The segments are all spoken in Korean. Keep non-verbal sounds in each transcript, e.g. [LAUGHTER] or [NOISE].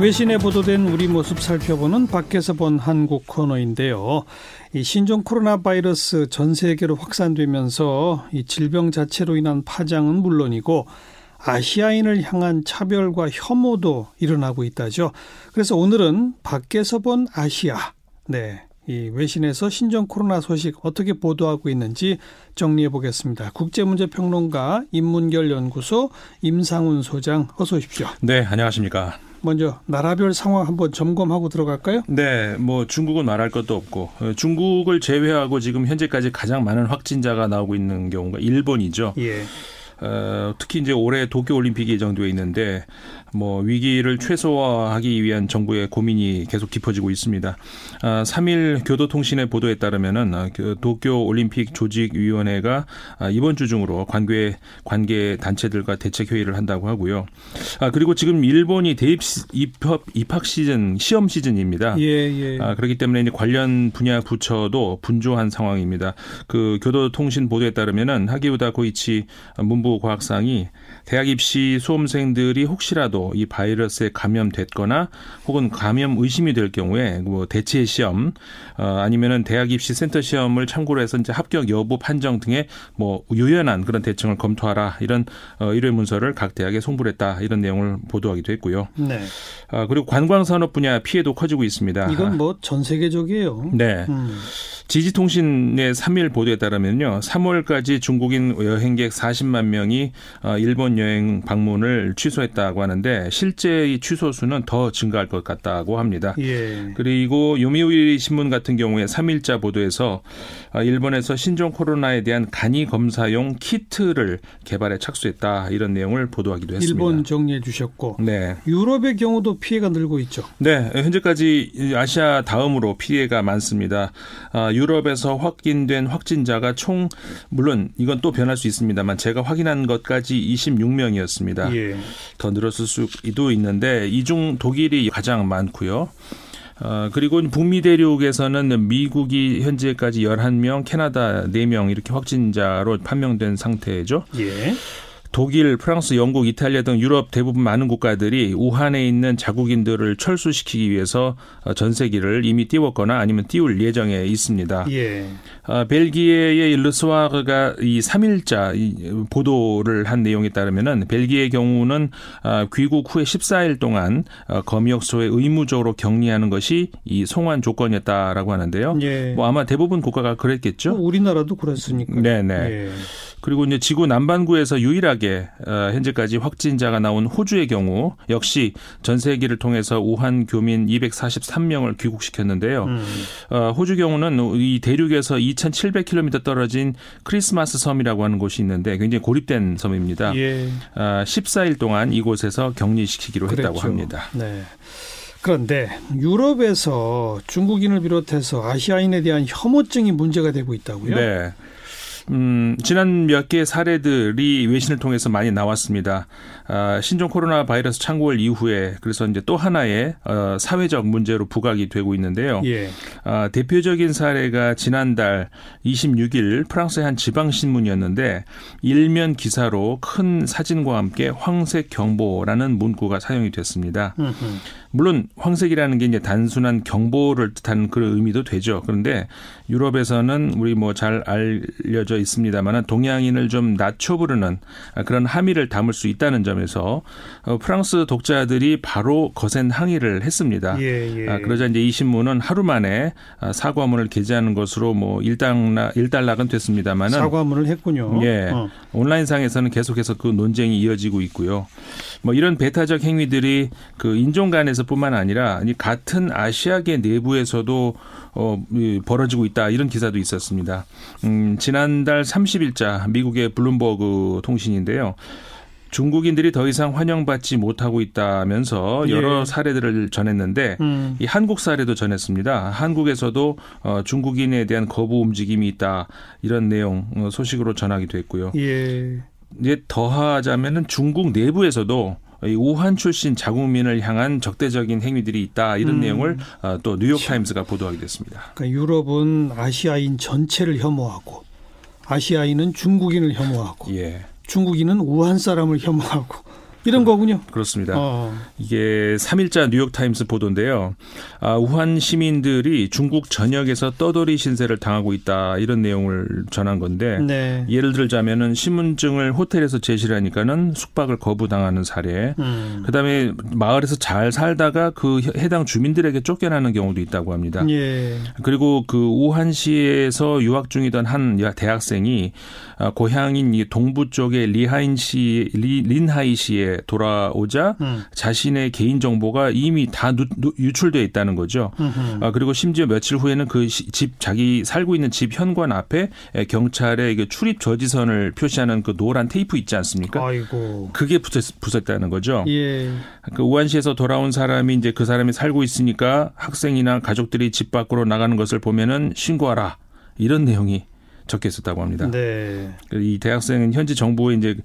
외신에 보도된 우리 모습 살펴보는 밖에서 본 한국 코너인데요. 이 신종 코로나 바이러스 전 세계로 확산되면서 이 질병 자체로 인한 파장은 물론이고 아시아인을 향한 차별과 혐오도 일어나고 있다죠. 그래서 오늘은 밖에서 본 아시아. 네. 이 외신에서 신종 코로나 소식 어떻게 보도하고 있는지 정리해 보겠습니다. 국제문제평론가 인문결 연구소 임상훈 소장 어서 오십시오. 네, 안녕하십니까. 먼저 나라별 상황 한번 점검하고 들어갈까요? 네, 뭐 중국은 말할 것도 없고 어, 중국을 제외하고 지금 현재까지 가장 많은 확진자가 나오고 있는 경우가 일본이죠. 예. 어, 특히 이제 올해 도쿄 올림픽이 예정되어 있는데 뭐 위기를 최소화하기 위한 정부의 고민이 계속 깊어지고 있습니다. 아, 3일 교도통신의 보도에 따르면은 아, 그 도쿄 올림픽 조직위원회가 아, 이번 주 중으로 관계 관계 단체들과 대책 회의를 한다고 하고요. 아, 그리고 지금 일본이 대입 입학 입학 시즌 시험 시즌입니다. 예, 예. 아, 그렇기 때문에 이제 관련 분야 부처도 분주한 상황입니다. 그 교도통신 보도에 따르면은 하기우다 고이치 문부 과학상이 대학 입시 수험생들이 혹시라도 이 바이러스에 감염됐거나 혹은 감염 의심이 될 경우에 뭐 대체 시험 어, 아니면은 대학 입시 센터 시험을 참고로 해서 이제 합격 여부 판정 등의 뭐 유연한 그런 대책을 검토하라 이런 어, 의뢰 문서를 각 대학에 송부를 했다 이런 내용을 보도하기도 했고요. 네. 아, 그리고 관광 산업 분야 피해도 커지고 있습니다. 이건 뭐 전 세계적이에요. 네. 음. 지지통신의 3일 보도에 따르면요. 3월까지 중국인 여행객 40만 명이 어, 일본 여행 방문을 취소했다고 하는데 실제 이 취소 수는 더 증가할 것 같다고 합니다. 예. 그리고 요미우리 신문 같은 경우에 3일자 보도에서 어, 일본에서 신종 코로나에 대한 간이 검사용 키트를 개발에 착수했다 이런 내용을 보도하기도 했습니다. 일본 정리해 주셨고 네. 유럽의 경우도 피해가 늘고 있죠. 네, 현재까지 아시아 다음으로 피해가 많습니다. 아, 유럽에서 확인된 확진자가 총 물론 이건 또 변할 수 있습니다만 제가 확인한 것까지 26명이었습니다. 예. 더 늘었을 수도 있는데 이 중 독일이 가장 많고요. 어, 그리고 북미 대륙에서는 미국이 현재까지 11명, 캐나다 4명 이렇게 확진자로 판명된 상태죠. 예. 독일, 프랑스, 영국, 이탈리아 등 유럽 대부분 많은 국가들이 우한에 있는 자국인들을 철수시키기 위해서 전세기를 이미 띄웠거나 아니면 띄울 예정에 있습니다. 예. 어, 벨기에의 르스와르가 이 3일자 보도를 한 내용에 따르면은 벨기에의 경우는 어, 귀국 후에 14일 동안 어, 검역소에 의무적으로 격리하는 것이 이 송환 조건이었다라고 하는데요. 예. 뭐 아마 대부분 국가가 그랬겠죠. 뭐 우리나라도 그랬으니까. 네네. 예. 그리고 이제 지구 남반구에서 유일하게 어, 현재까지 확진자가 나온 호주의 경우 역시 전세기를 통해서 우한 교민 243명을 귀국시켰는데요. 음. 어, 호주 경우는 이 대륙에서 2,700km 떨어진 크리스마스 섬이라고 하는 곳이 있는데 굉장히 고립된 섬입니다. 예. 어, 14일 동안 이곳에서 격리시키기로 그랬죠. 했다고 합니다. 네. 그런데 유럽에서 중국인을 비롯해서 아시아인에 대한 혐오증이 문제가 되고 있다고요? 네. 음, 지난 몇 개의 사례들이 외신을 통해서 많이 나왔습니다. 아, 신종 코로나 바이러스 창궐 이후에 그래서 이제 또 하나의 어, 사회적 문제로 부각이 되고 있는데요. 예. 아, 대표적인 사례가 지난달 26일 프랑스의 한 지방 신문이었는데 일면 기사로 큰 사진과 함께 황색 경보라는 문구가 사용이 됐습니다. 음흠. 물론 황색이라는 게 이제 단순한 경보를 뜻하는 그런 의미도 되죠. 그런데 유럽에서는 우리 뭐 잘 알려져 있습니다만은 동양인을 좀 낮춰 부르는 그런 함의를 담을 수 있다는 점에서 어, 프랑스 독자들이 바로 거센 항의를 했습니다. 예, 예. 아, 그러자 이제 이 신문은 하루 만에 아, 사과문을 게재하는 것으로 뭐 일단락 일단락은 됐습니다만은 사과문을 했군요. 예. 어. 온라인상에서는 계속해서 그 논쟁이 이어지고 있고요. 뭐 이런 배타적 행위들이 그 인종 간에서뿐만 아니라 같은 아시아계 내부에서도 어, 벌어지고 있다 이런 기사도 있었습니다. 음, 지난달 30일자 미국의 블룸버그 통신인데요. 중국인들이 더 이상 환영받지 못하고 있다면서 예. 여러 예. 사례들을 전했는데 음. 이 한국 사례도 전했습니다. 한국에서도 어, 중국인에 대한 거부 움직임이 있다 이런 내용 어, 소식으로 전하기도 했고요. 예. 이제 더하자면은 중국 내부에서도 이 우한 출신 자국민을 향한 적대적인 행위들이 있다 이런 음. 내용을 어, 또 뉴욕 타임스가 보도하게 됐습니다. 그러니까 유럽은 아시아인 전체를 혐오하고 아시아인은 중국인을 혐오하고 예. 중국인은 우한 사람을 혐오하고 이런 거군요. 그렇습니다. 어. 이게 3일자 뉴욕타임스 보도인데요. 아, 우한 시민들이 중국 전역에서 떠돌이 신세를 당하고 있다 이런 내용을 전한 건데 네. 예를 들자면은 신분증을 호텔에서 제시를 하니까는 숙박을 거부당하는 사례. 음. 그다음에 마을에서 잘 살다가 그 해당 주민들에게 쫓겨나는 경우도 있다고 합니다. 예. 그리고 그 우한시에서 유학 중이던 한 대학생이 아, 고향인 동부 쪽의 리하인 시 리, 린하이 시에 돌아오자 음. 자신의 개인 정보가 이미 다 누, 누, 유출돼 있다는 거죠. 아, 그리고 심지어 며칠 후에는 그 집 자기 살고 있는 집 현관 앞에 경찰에 출입 저지선을 표시하는 그 노란 테이프 있지 않습니까? 아이고. 그게 붙었, 붙었다는 거죠. 예. 그 우한시에서 돌아온 사람이 이제 그 사람이 살고 있으니까 학생이나 가족들이 집 밖으로 나가는 것을 보면은 신고하라. 이런 내용이 적혀 있었다고 합니다. 네. 그이 대학생은 현지 정부에 이제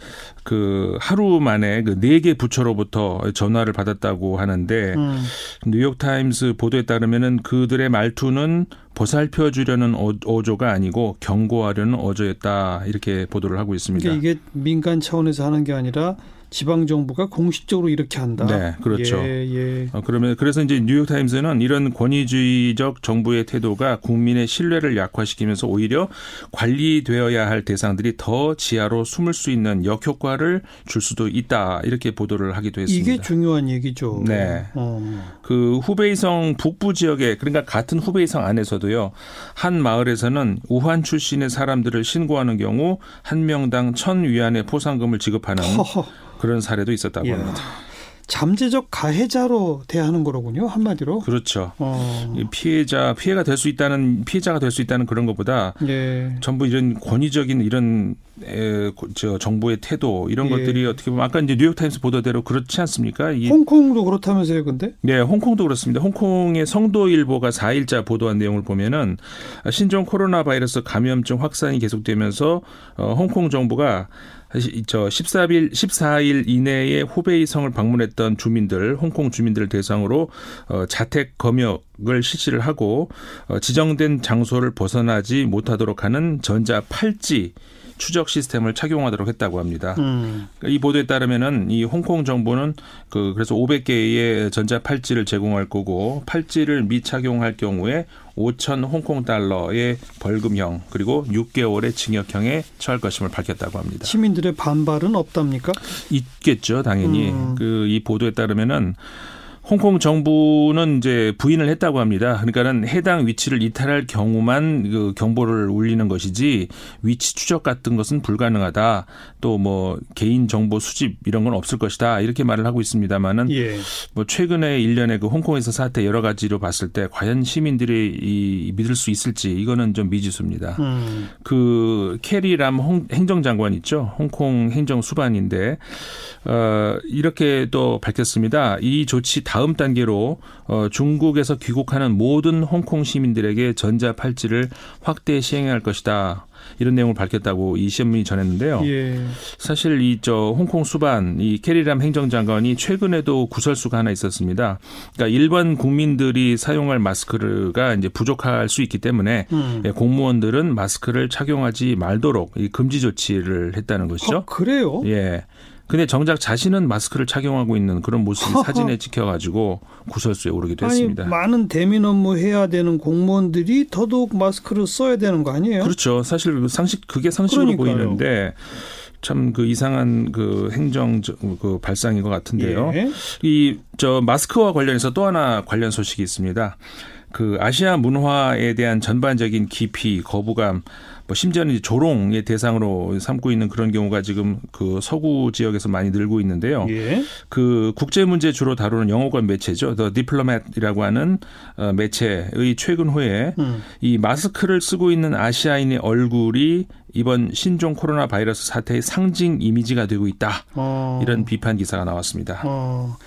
그 하루 만에 그 네 개 부처로부터 전화를 받았다고 하는데 음. 뉴욕 타임스 보도에 따르면은 그들의 말투는 보살펴 주려는 어조가 아니고 경고하려는 어조였다 이렇게 보도를 하고 있습니다. 그러니까 이게 민간 차원에서 하는 게 아니라 지방 정부가 공식적으로 이렇게 한다. 네, 그렇죠. 예, 예. 어, 그러면 그래서 이제 뉴욕 타임스는 이런 권위주의적 정부의 태도가 국민의 신뢰를 약화시키면서 오히려 관리되어야 할 대상들이 더 지하로 숨을 수 있는 역효과를 줄 수도 있다 이렇게 보도를 하기도 했습니다. 이게 중요한 얘기죠. 네. 어. 그 후베이성 북부 지역에 그러니까 같은 후베이성 안에서도요 한 마을에서는 우한 출신의 사람들을 신고하는 경우 한 명당 천 위안의 포상금을 지급하는. 허허. 그런 사례도 있었다고 야. 합니다. 잠재적 가해자로 대하는 거로군요 한마디로. 그렇죠. 어. 피해자 피해가 될 수 있다는 피해자가 될 수 있다는 그런 것보다 예. 전부 이런 권위적인 이런 에, 저 정부의 태도 이런 예. 것들이 어떻게 보면 아까 이제 뉴욕 타임스 보도대로 그렇지 않습니까? 이, 홍콩도 그렇다면서요, 근데? 네, 홍콩도 그렇습니다. 홍콩의 성도일보가 4일자 보도한 내용을 보면은 신종 코로나 바이러스 감염증 확산이 계속되면서 어, 홍콩 정부가 저 14일 14일 이내에 후베이성을 방문했던 주민들, 홍콩 주민들을 대상으로 어, 자택 검역을 실시를 하고 어, 지정된 장소를 벗어나지 못하도록 하는 전자 팔찌 추적 시스템을 착용하도록 했다고 합니다. 음. 이 보도에 따르면은 이 홍콩 정부는 그 그래서 500개의 전자 팔찌를 제공할 거고 팔찌를 미착용할 경우에 5천 홍콩 달러의 벌금형 그리고 6개월의 징역형에 처할 것임을 밝혔다고 합니다. 시민들의 반발은 없답니까? 있겠죠, 당연히. 음. 그이 보도에 따르면은 홍콩 정부는 이제 부인을 했다고 합니다. 그러니까는 해당 위치를 이탈할 경우만 그 경보를 울리는 것이지 위치 추적 같은 것은 불가능하다. 또 뭐 개인 정보 수집 이런 건 없을 것이다. 이렇게 말을 하고 있습니다만은 예. 뭐 최근에 일련의 그 홍콩에서 사태 여러 가지로 봤을 때 과연 시민들이 이 믿을 수 있을지 이거는 좀 미지수입니다. 음. 그 캐리람 행정장관 있죠. 홍콩 행정 수반인데 어 이렇게 또 밝혔습니다. 이 조치 다 다음 단계로 어, 중국에서 귀국하는 모든 홍콩 시민들에게 전자 팔찌를 확대 시행할 할 것이다. 이런 내용을 밝혔다고 이 신문이 전했는데요. 예. 사실 이 저 홍콩 수반 이 캐리람 행정장관이 최근에도 구설수가 하나 있었습니다. 그러니까 일반 국민들이 사용할 마스크가 이제 부족할 수 있기 때문에 음. 예, 공무원들은 마스크를 착용하지 말도록 이 금지 조치를 했다는 것이죠. 어, 그래요? 예. 근데 정작 자신은 마스크를 착용하고 있는 그런 모습이 [LAUGHS] 사진에 찍혀가지고 구설수에 오르기도 아니, 했습니다. 많은 대민 업무 해야 되는 공무원들이 더더욱 마스크를 써야 되는 거 아니에요? 그렇죠. 사실 그 상식 그게 상식으로 그러니까요. 보이는데 참 그 이상한 그 행정 그 발상인 것 같은데요. 예. 이저 마스크와 관련해서 또 하나 관련 소식이 있습니다. 그 아시아 문화에 대한 전반적인 기피, 거부감 뭐 심지어는 조롱의 대상으로 삼고 있는 그런 경우가 지금 그 서구 지역에서 많이 늘고 있는데요. 예. 그 국제 문제 주로 다루는 영어권 매체죠. 더 디플로맷이라고 하는 어, 매체의 최근 후에 음. 이 마스크를 쓰고 있는 아시아인의 얼굴이 이번 신종 코로나 바이러스 사태의 상징 이미지가 되고 있다. 어. 이런 비판 기사가 나왔습니다. 어.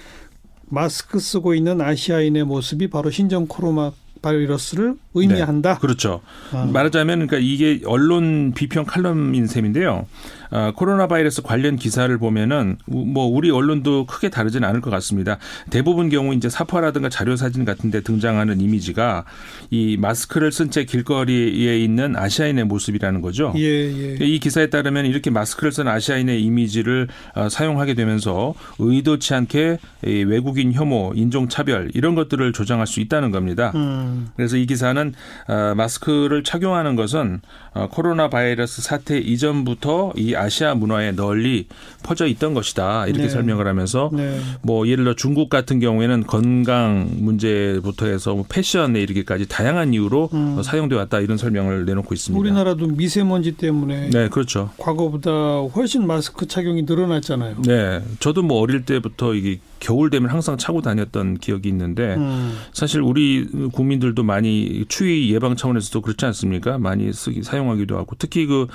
마스크 쓰고 있는 아시아인의 모습이 바로 신종 코로나 바이러스를 의미한다. 네, 그렇죠. 아. 말하자면 그러니까 이게 언론 비평 칼럼인 셈인데요. 어, 코로나 바이러스 관련 기사를 보면은 뭐 우리 언론도 크게 다르진 않을 것 같습니다. 대부분 경우 이제 사파라든가 자료 사진 같은데 등장하는 이미지가 이 마스크를 쓴 채 길거리에 있는 아시아인의 모습이라는 거죠. 예, 예. 이 기사에 따르면 이렇게 마스크를 쓴 아시아인의 이미지를 어, 사용하게 되면서 의도치 않게 외국인 혐오, 인종 차별 이런 것들을 조장할 수 있다는 겁니다. 음. 그래서 이 기사는 어, 마스크를 착용하는 것은 어, 코로나 바이러스 사태 이전부터 이 아시아 문화에 널리 퍼져 있던 것이다. 이렇게 네. 설명을 하면서 네. 뭐 예를 들어 중국 같은 경우에는 건강 문제부터 해서 뭐 패션에 이르기까지 다양한 이유로 음. 사용돼 왔다 이런 설명을 내놓고 있습니다. 우리나라도 미세먼지 때문에 네, 그렇죠. 과거보다 훨씬 마스크 착용이 늘어났잖아요. 네. 저도 뭐 어릴 때부터 이게 겨울 되면 항상 차고 다녔던 기억이 있는데 음. 사실 우리 국민들도 많이 추위 예방 차원에서도 그렇지 않습니까? 많이 쓰기 사용하기도 하고 특히 그,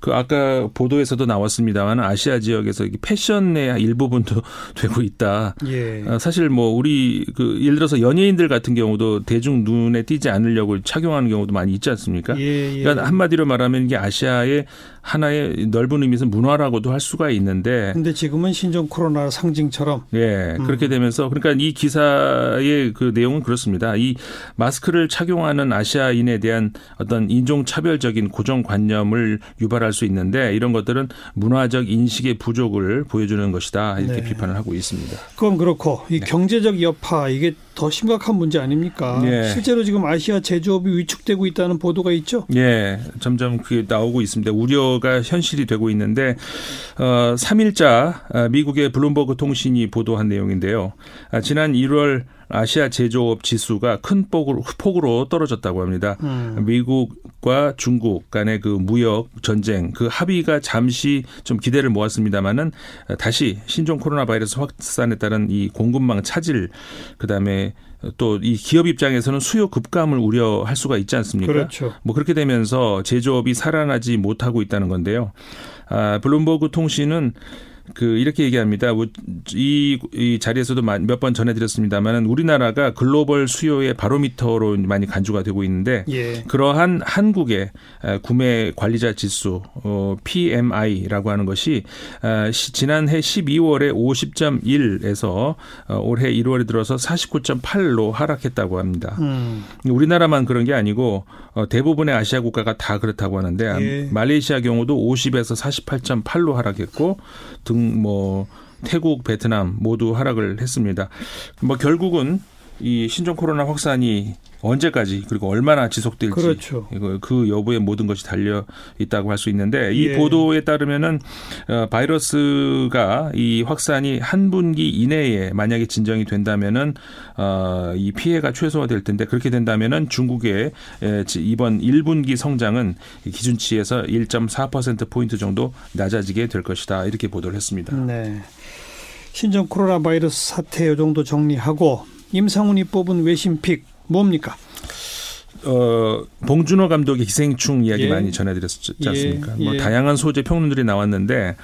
그 아까 보도에서도 나왔습니다만 아시아 지역에서 패션의 일부분도 [LAUGHS] 되고 있다. 예. 아, 사실 뭐 우리 그 예를 들어서 연예인들 같은 경우도 대중 눈에 띄지 않으려고 착용하는 경우도 많이 있지 않습니까? 예, 예. 그러니까 한마디로 말하면 이게 아시아의 하나의 넓은 의미에서 문화라고도 할 수가 있는데. 근데 지금은 신종 코로나 상징처럼. 예. 음. 그렇게 되면서 그러니까 이 기사의 그 내용은 그렇습니다. 이 마스크를 착용하는 아시아인에 대한 어떤 인종 차별적인 고정관념을 유발할 수 있는데 이런 것들은 문화적 인식의 부족을 보여주는 것이다. 이렇게 네. 비판을 하고 있습니다. 그건 그렇고 이 네. 경제적 여파 이게 더 심각한 문제 아닙니까? 예. 실제로 지금 아시아 제조업이 위축되고 있다는 보도가 있죠? 예, 점점 그게 나오고 있습니다. 우려가 현실이 되고 있는데 어 3일자 아, 미국의 블룸버그 통신이 보도한 내용인데요. 아, 지난 1월 아시아 제조업 지수가 큰 폭으로, 폭으로 떨어졌다고 합니다. 음. 미국과 중국 간의 그 무역 전쟁 그 합의가 잠시 좀 기대를 모았습니다마는 다시 신종 코로나 바이러스 확산에 따른 이 공급망 차질 그다음에 또 이 기업 입장에서는 수요 급감을 우려할 수가 있지 않습니까? 그렇죠. 뭐 그렇게 되면서 제조업이 살아나지 못하고 있다는 건데요. 아, 블룸버그 통신은 그 이렇게 얘기합니다. 뭐 이, 이 자리에서도 몇 번 전해드렸습니다만은 우리나라가 글로벌 수요의 바로미터로 많이 간주가 되고 있는데 예. 그러한 한국의 구매 관리자 지수 어, PMI라고 하는 것이 지난해 12월에 50.1에서 어, 올해 1월에 들어서 49.8로 하락했다고 합니다. 음. 우리나라만 그런 게 아니고 어, 대부분의 아시아 국가가 다 그렇다고 하는데 예. 말레이시아 경우도 50에서 48.8로 하락했고 등등 뭐 태국, 베트남 모두 하락을 했습니다. 뭐 결국은 이 신종 코로나 확산이 언제까지 그리고 얼마나 지속될지 그렇죠. 이거 그 여부에 모든 것이 달려 있다고 할 수 있는데 이 예. 보도에 따르면은 어, 바이러스가 이 확산이 한 분기 이내에 만약에 진정이 된다면은 어이 피해가 최소화될 텐데 그렇게 된다면은 중국의 이번 1분기 성장은 기준치에서 1.4% 포인트 정도 낮아지게 될 것이다 이렇게 보도를 했습니다. 네. 신종 코로나 바이러스 사태 요 정도 정리하고 임상훈이 뽑은 외신픽 뭡니까? 어, 봉준호 감독의 기생충 이야기 예. 많이 전해드렸지 예. 않습니까? 뭐 예. 뭐 다양한 소재 평론들이 나왔는데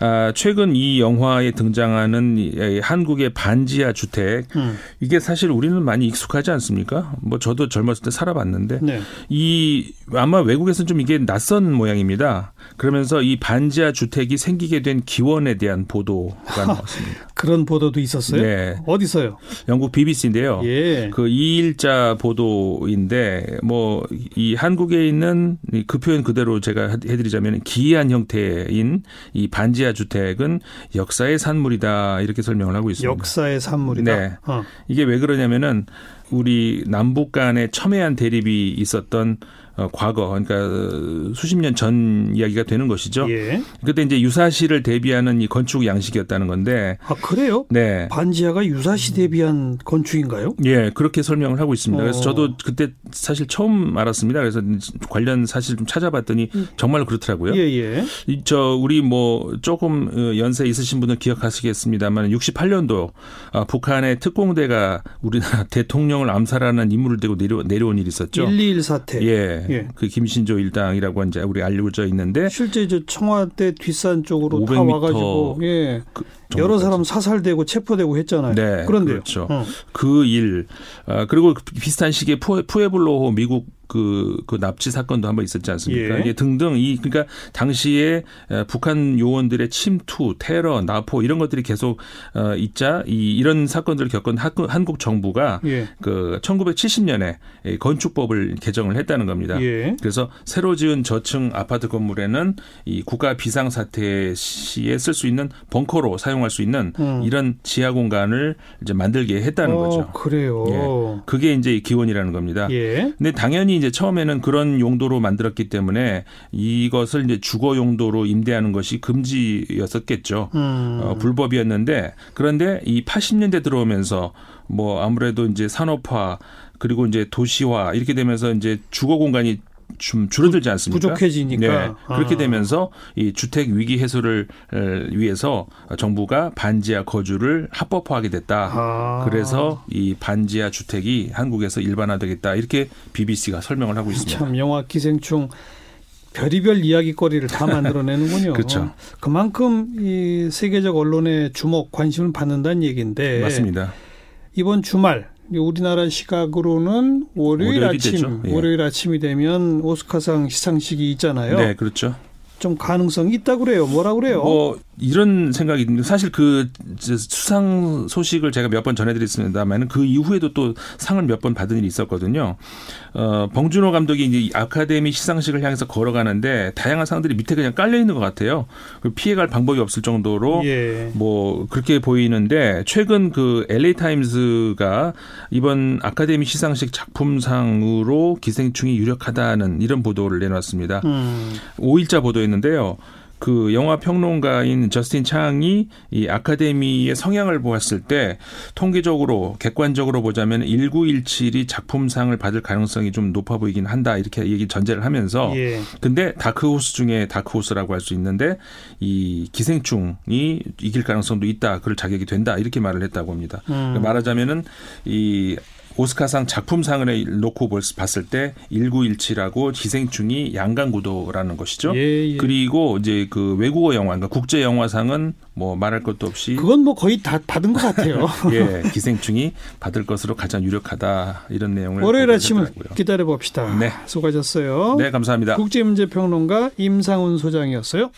아, 최근 이 영화에 등장하는 이, 한국의 반지하 주택 음. 이게 사실 우리는 많이 익숙하지 않습니까? 뭐 저도 젊었을 때 살아봤는데 네. 이 아마 외국에서는 좀 이게 낯선 모양입니다. 그러면서 이 반지하 주택이 생기게 된 기원에 대한 보도가 [LAUGHS] 나왔습니다. 그런 보도도 있었어요? 네. 어디서요? 영국 BBC인데요. 예. 그 2일자 보도인데 뭐 이 한국에 있는 그 표현 그대로 제가 해드리자면 기이한 형태인 이 반지하 주택은 역사의 산물이다 이렇게 설명을 하고 있습니다. 역사의 산물이다. 네. 어. 이게 왜 그러냐면은 우리 남북 간의 첨예한 대립이 있었던 어, 과거 그러니까 수십 년 전 이야기가 되는 것이죠. 예. 그때 이제 유사시를 대비하는 이 건축 양식이었다는 건데. 아 그래요? 네. 반지하가 유사시 대비한 건축인가요? 예, 그렇게 설명을 하고 있습니다. 그래서 어. 저도 그때 사실 처음 알았습니다. 그래서 관련 사실 좀 찾아봤더니 음. 정말 그렇더라고요. 예, 예. 저 우리 뭐 조금 어, 연세 있으신 분은 기억하시겠습니다만 68년도 아, 북한의 특공대가 우리나라 [LAUGHS] 대통령을 암살하는 임무를 대고 내려, 내려온 일이 있었죠. 121 사태. 예. 예. 그 김신조 일당이라고 이제 우리 알려져 있는데 실제 이제 청와대 뒷산 쪽으로 다 와가지고 예. 그 여러 사람 사살되고 체포되고 했잖아요. 네, 그런데 그렇죠. 어. 그일 아, 그리고 비슷한 시기에 푸에블로 미국 그, 그 납치 사건도 한번 있었지 않습니까? 예. 이게 등등 이 그러니까 당시에 북한 요원들의 침투, 테러, 나포 이런 것들이 계속 어 있자 이 이런 사건들을 겪은 한국 정부가 예. 그 1970년에 건축법을 개정을 했다는 겁니다. 예. 그래서 새로 지은 저층 아파트 건물에는 이 국가 비상 사태 시에 쓸 수 있는 벙커로 사용할 수 있는 음. 이런 지하 공간을 이제 만들게 했다는 어, 거죠. 그래요. 예. 그게 이제 기원이라는 겁니다. 예. 근데 당연히 이제 처음에는 그런 용도로 만들었기 때문에 이것을 이제 주거 용도로 임대하는 것이 금지였었겠죠. 음. 어, 불법이었는데 그런데 이 80년대 들어오면서 뭐 아무래도 이제 산업화 그리고 이제 도시화 이렇게 되면서 이제 주거 공간이 좀 줄어들지 않습니까? 부족해지니까. 네. 그렇게 아. 되면서 이 주택 위기 해소를 위해서 정부가 반지하 거주를 합법화하게 됐다. 아. 그래서 이 반지하 주택이 한국에서 일반화되겠다. 이렇게 BBC가 설명을 하고 있습니다. 참 영화 기생충 별의별 이야기거리를 다 만들어내는군요. [LAUGHS] 그렇죠. 그만큼 이 세계적 언론의 주목 관심을 받는다는 얘기인데 맞습니다. 이번 주말 우리나라 시각으로는 월요일 아침, 예. 월요일 아침이 되면 오스카상 시상식이 있잖아요. 네, 그렇죠. 좀 가능성이 있다 그래요. 뭐라 그래요? 뭐 이런 생각이 있는데 사실 그 수상 소식을 제가 몇 번 전해드렸습니다만 그 이후에도 또 상을 몇 번 받은 일이 있었거든요. 어, 봉준호 감독이 이제 아카데미 시상식을 향해서 걸어가는데 다양한 상들이 밑에 그냥 깔려 있는 것 같아요. 피해갈 방법이 없을 정도로 예. 뭐 그렇게 보이는데 최근 그 LA 타임스가 이번 아카데미 시상식 작품상으로 기생충이 유력하다는 이런 보도를 내놨습니다. 음. 5일자 보도였는데요. 그 영화 평론가인 저스틴 창이 이 아카데미의 성향을 보았을 때 통계적으로 객관적으로 보자면 1917이 작품상을 받을 가능성이 좀 높아 보이긴 한다 이렇게 얘기 전제를 하면서 예. 근데 다크호스 중에 다크호스라고 할 수 있는데 이 기생충이 이길 가능성도 있다 그럴 자격이 된다 이렇게 말을 했다고 합니다. 음. 그러니까 말하자면은 이 오스카상 작품상을 놓고 봤을 때 1917하고 기생충이 양강구도라는 것이죠. 예, 예. 그리고 이제 그 외국어 영화, 그러니까 국제 영화상은 뭐 말할 것도 없이 그건 뭐 거의 다 받은 것 같아요. [LAUGHS] 예, 기생충이 받을 것으로 가장 유력하다 이런 내용을 월요일 아침을 기다려 봅시다. 네, 수고하셨어요. 네, 감사합니다. 국제문제평론가 임상훈 소장이었어요.